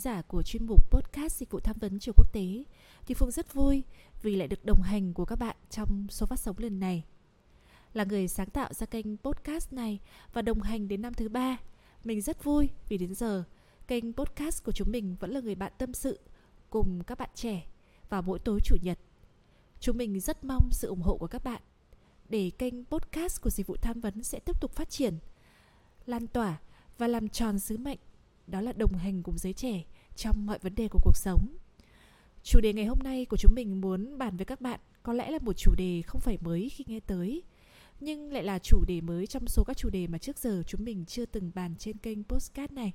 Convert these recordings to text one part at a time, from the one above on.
Thính giả của chuyên mục podcast dịch vụ tham vấn trường quốc tế. Thì Phương rất vui vì lại được đồng hành của các bạn trong số phát sóng lần này. Là người sáng tạo ra kênh podcast này và đồng hành đến năm thứ ba, mình rất vui vì đến giờ kênh podcast của chúng mình vẫn là người bạn tâm sự cùng các bạn trẻ vào mỗi tối chủ nhật. Chúng mình rất mong sự ủng hộ của các bạn để kênh podcast của dịch vụ tham vấn sẽ tiếp tục phát triển, lan tỏa và làm tròn sứ mệnh đó là đồng hành cùng giới trẻ trong mọi vấn đề của cuộc sống. Chủ đề ngày hôm nay của chúng mình muốn bàn với các bạn có lẽ là một chủ đề không phải mới khi nghe tới, nhưng lại là chủ đề mới trong số các chủ đề mà trước giờ chúng mình chưa từng bàn trên kênh postcard này.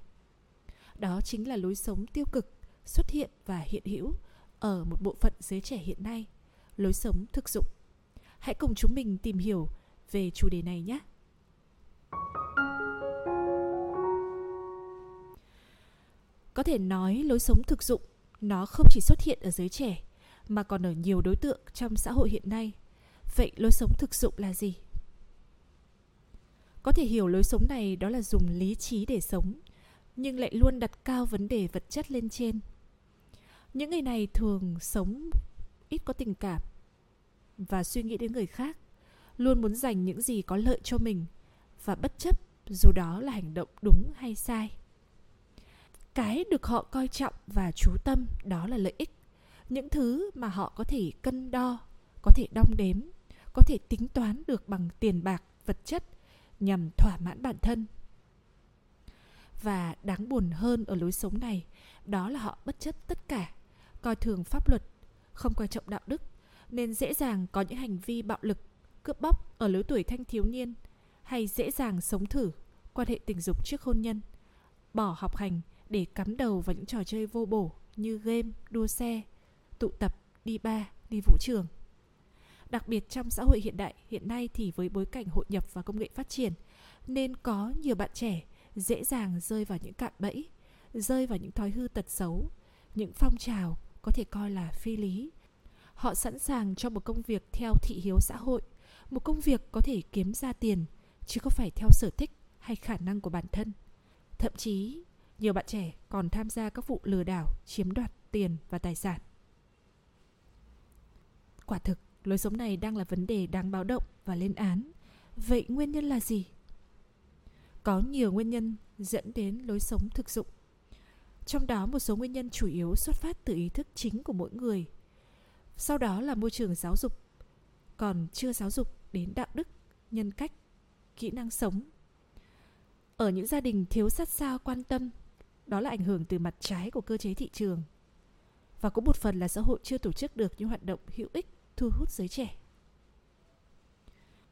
Đó chính là lối sống tiêu cực xuất hiện và hiện hữu ở một bộ phận giới trẻ hiện nay, lối sống thực dụng. Hãy cùng chúng mình tìm hiểu về chủ đề này nhé. Có thể nói lối sống thực dụng nó không chỉ xuất hiện ở giới trẻ mà còn ở nhiều đối tượng trong xã hội hiện nay. Vậy lối sống thực dụng là gì? Có thể hiểu lối sống này đó là dùng lý trí để sống, nhưng lại luôn đặt cao vấn đề vật chất lên trên. Những người này thường sống ít có tình cảm và suy nghĩ đến người khác, luôn muốn dành những gì có lợi cho mình và bất chấp dù đó là hành động đúng hay sai cái được họ coi trọng và chú tâm, đó là lợi ích. Những thứ mà họ có thể cân đo, có thể đong đếm, có thể tính toán được bằng tiền bạc, vật chất nhằm thỏa mãn bản thân. Và đáng buồn hơn ở lối sống này, đó là họ bất chấp tất cả, coi thường pháp luật, không coi trọng đạo đức, nên dễ dàng có những hành vi bạo lực, cướp bóc ở lứa tuổi thanh thiếu niên, hay dễ dàng sống thử quan hệ tình dục trước hôn nhân, bỏ học hành để cắm đầu vào những trò chơi vô bổ như game, đua xe, tụ tập, đi ba, đi vũ trường. Đặc biệt trong xã hội hiện đại hiện nay thì với bối cảnh hội nhập và công nghệ phát triển nên có nhiều bạn trẻ dễ dàng rơi vào những cạm bẫy, rơi vào những thói hư tật xấu, những phong trào có thể coi là phi lý. Họ sẵn sàng cho một công việc theo thị hiếu xã hội, một công việc có thể kiếm ra tiền chứ không phải theo sở thích hay khả năng của bản thân. Thậm chí nhiều bạn trẻ còn tham gia các vụ lừa đảo, chiếm đoạt tiền và tài sản. Quả thực, lối sống này đang là vấn đề đáng báo động và lên án. Vậy nguyên nhân là gì? Có nhiều nguyên nhân dẫn đến lối sống thực dụng. Trong đó một số nguyên nhân chủ yếu xuất phát từ ý thức chính của mỗi người. Sau đó là môi trường giáo dục, còn chưa giáo dục đến đạo đức, nhân cách, kỹ năng sống. Ở những gia đình thiếu sát sao quan tâm đó là ảnh hưởng từ mặt trái của cơ chế thị trường. Và cũng một phần là xã hội chưa tổ chức được những hoạt động hữu ích thu hút giới trẻ.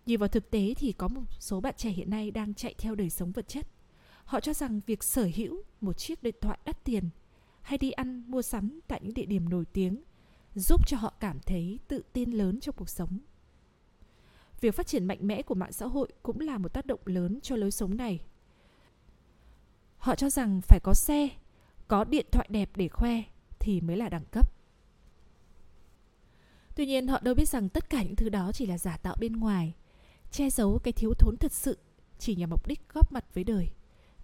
Nhìn vào thực tế thì có một số bạn trẻ hiện nay đang chạy theo đời sống vật chất. Họ cho rằng việc sở hữu một chiếc điện thoại đắt tiền hay đi ăn, mua sắm tại những địa điểm nổi tiếng giúp cho họ cảm thấy tự tin lớn trong cuộc sống. Việc phát triển mạnh mẽ của mạng xã hội cũng là một tác động lớn cho lối sống này. Họ cho rằng phải có xe, có điện thoại đẹp để khoe thì mới là đẳng cấp. Tuy nhiên họ đâu biết rằng tất cả những thứ đó chỉ là giả tạo bên ngoài, che giấu cái thiếu thốn thật sự chỉ nhằm mục đích góp mặt với đời,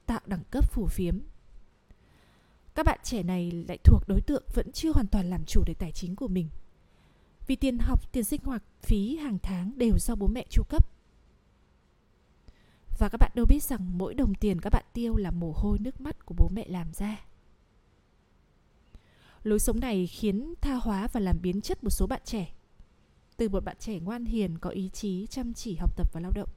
tạo đẳng cấp phù phiếm. Các bạn trẻ này lại thuộc đối tượng vẫn chưa hoàn toàn làm chủ được tài chính của mình. Vì tiền học, tiền sinh hoạt, phí hàng tháng đều do bố mẹ chu cấp. Và các bạn đâu biết rằng mỗi đồng tiền các bạn tiêu là mồ hôi nước mắt của bố mẹ làm ra. Lối sống này khiến tha hóa và làm biến chất một số bạn trẻ. Từ một bạn trẻ ngoan hiền, có ý chí, chăm chỉ học tập và lao động,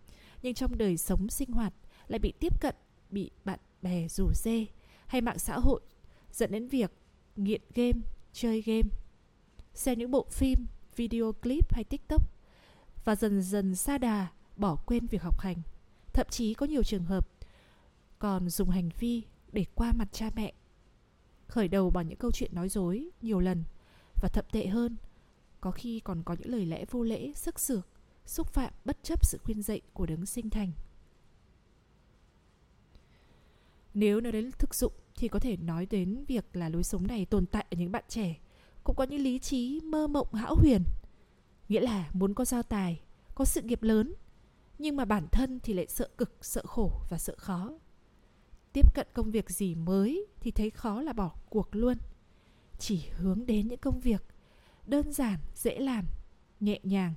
nhưng trong đời sống sinh hoạt lại bị tiếp cận, bị bạn bè rủ dê hay mạng xã hội dẫn đến việc nghiện game, chơi game, xem những bộ phim, video clip hay TikTok và dần dần xa đà bỏ quên việc học hành Thậm chí có nhiều trường hợp còn dùng hành vi để qua mặt cha mẹ, khởi đầu bằng những câu chuyện nói dối nhiều lần và thậm tệ hơn, có khi còn có những lời lẽ vô lễ, sức sược xúc phạm bất chấp sự khuyên dạy của đấng sinh thành. Nếu nói đến thực dụng thì có thể nói đến việc là lối sống này tồn tại ở những bạn trẻ, cũng có những lý trí mơ mộng hão huyền, nghĩa là muốn có giao tài, có sự nghiệp lớn nhưng mà bản thân thì lại sợ cực, sợ khổ và sợ khó. Tiếp cận công việc gì mới thì thấy khó là bỏ cuộc luôn. Chỉ hướng đến những công việc đơn giản, dễ làm, nhẹ nhàng,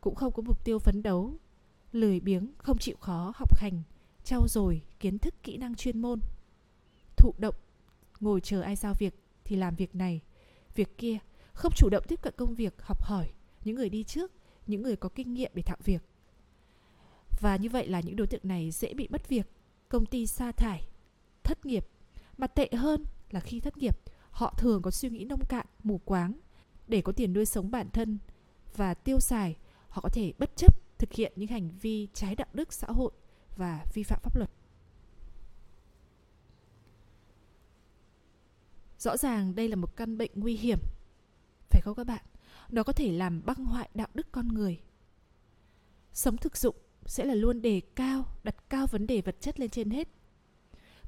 cũng không có mục tiêu phấn đấu, lười biếng, không chịu khó học hành, trau dồi kiến thức kỹ năng chuyên môn. Thụ động, ngồi chờ ai giao việc thì làm việc này, việc kia, không chủ động tiếp cận công việc, học hỏi những người đi trước, những người có kinh nghiệm để thạo việc và như vậy là những đối tượng này dễ bị mất việc. Công ty sa thải, thất nghiệp. Mà tệ hơn là khi thất nghiệp, họ thường có suy nghĩ nông cạn, mù quáng. Để có tiền nuôi sống bản thân và tiêu xài, họ có thể bất chấp thực hiện những hành vi trái đạo đức xã hội và vi phạm pháp luật. Rõ ràng đây là một căn bệnh nguy hiểm. Phải không các bạn? Nó có thể làm băng hoại đạo đức con người. Sống thực dụng sẽ là luôn đề cao, đặt cao vấn đề vật chất lên trên hết.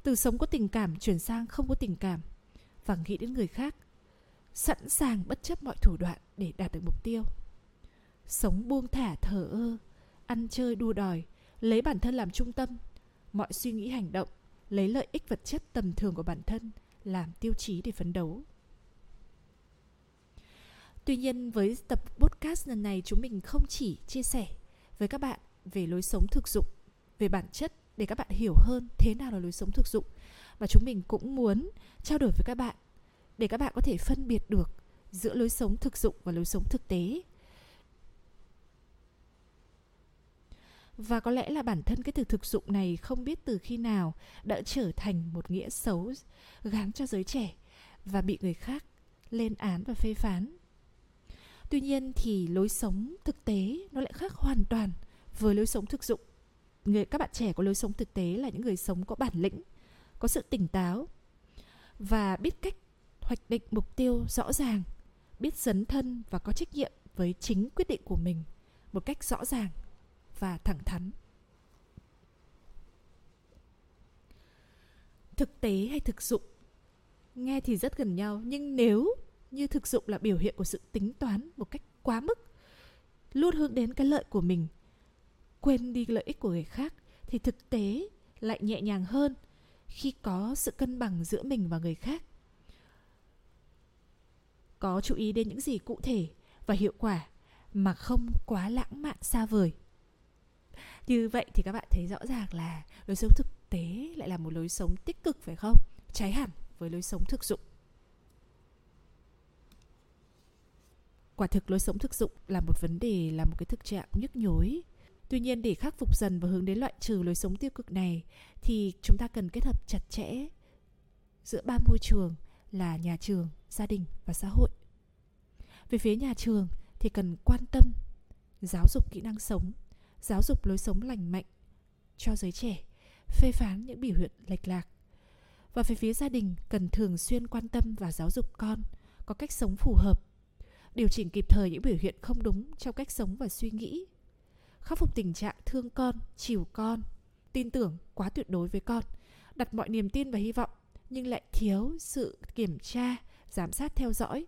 Từ sống có tình cảm chuyển sang không có tình cảm, và nghĩ đến người khác, sẵn sàng bất chấp mọi thủ đoạn để đạt được mục tiêu. Sống buông thả thờ ơ, ăn chơi đua đòi, lấy bản thân làm trung tâm, mọi suy nghĩ hành động, lấy lợi ích vật chất tầm thường của bản thân làm tiêu chí để phấn đấu. Tuy nhiên, với tập podcast lần này, chúng mình không chỉ chia sẻ với các bạn về lối sống thực dụng, về bản chất để các bạn hiểu hơn thế nào là lối sống thực dụng. Và chúng mình cũng muốn trao đổi với các bạn để các bạn có thể phân biệt được giữa lối sống thực dụng và lối sống thực tế. Và có lẽ là bản thân cái từ thực dụng này không biết từ khi nào đã trở thành một nghĩa xấu gán cho giới trẻ và bị người khác lên án và phê phán. Tuy nhiên thì lối sống thực tế nó lại khác hoàn toàn với lối sống thực dụng. Người, các bạn trẻ có lối sống thực tế là những người sống có bản lĩnh, có sự tỉnh táo và biết cách hoạch định mục tiêu rõ ràng, biết dấn thân và có trách nhiệm với chính quyết định của mình một cách rõ ràng và thẳng thắn. Thực tế hay thực dụng? Nghe thì rất gần nhau, nhưng nếu như thực dụng là biểu hiện của sự tính toán một cách quá mức, luôn hướng đến cái lợi của mình quên đi lợi ích của người khác thì thực tế lại nhẹ nhàng hơn khi có sự cân bằng giữa mình và người khác. Có chú ý đến những gì cụ thể và hiệu quả mà không quá lãng mạn xa vời. Như vậy thì các bạn thấy rõ ràng là lối sống thực tế lại là một lối sống tích cực, phải không? Trái hẳn với lối sống thực dụng. Quả thực lối sống thực dụng là một vấn đề, là một cái thực trạng nhức nhối tuy nhiên để khắc phục dần và hướng đến loại trừ lối sống tiêu cực này, thì chúng ta cần kết hợp chặt chẽ giữa ba môi trường là nhà trường, gia đình và xã hội. Về phía nhà trường thì cần quan tâm, giáo dục kỹ năng sống, giáo dục lối sống lành mạnh cho giới trẻ, phê phán những biểu hiện lệch lạc. Và về phía gia đình cần thường xuyên quan tâm và giáo dục con có cách sống phù hợp, điều chỉnh kịp thời những biểu hiện không đúng trong cách sống và suy nghĩ khắc phục tình trạng thương con, chiều con. Tin tưởng quá tuyệt đối với con, đặt mọi niềm tin và hy vọng, nhưng lại thiếu sự kiểm tra, giám sát theo dõi.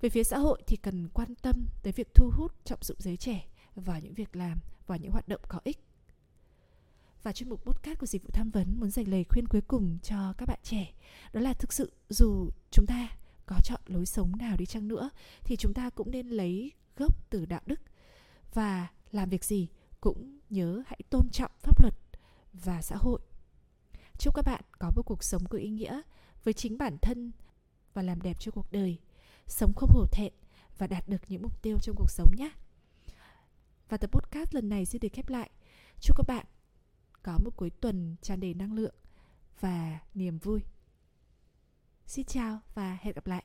Về phía xã hội thì cần quan tâm tới việc thu hút trọng dụng giới trẻ vào những việc làm và những hoạt động có ích. Và chuyên mục podcast của dịch vụ tham vấn muốn dành lời khuyên cuối cùng cho các bạn trẻ, đó là thực sự dù chúng ta có chọn lối sống nào đi chăng nữa, thì chúng ta cũng nên lấy gốc từ đạo đức và làm việc gì cũng nhớ hãy tôn trọng pháp luật và xã hội. Chúc các bạn có một cuộc sống có ý nghĩa với chính bản thân và làm đẹp cho cuộc đời. Sống không hổ thẹn và đạt được những mục tiêu trong cuộc sống nhé. Và tập podcast lần này xin được khép lại. Chúc các bạn có một cuối tuần tràn đầy năng lượng và niềm vui. Xin chào và hẹn gặp lại.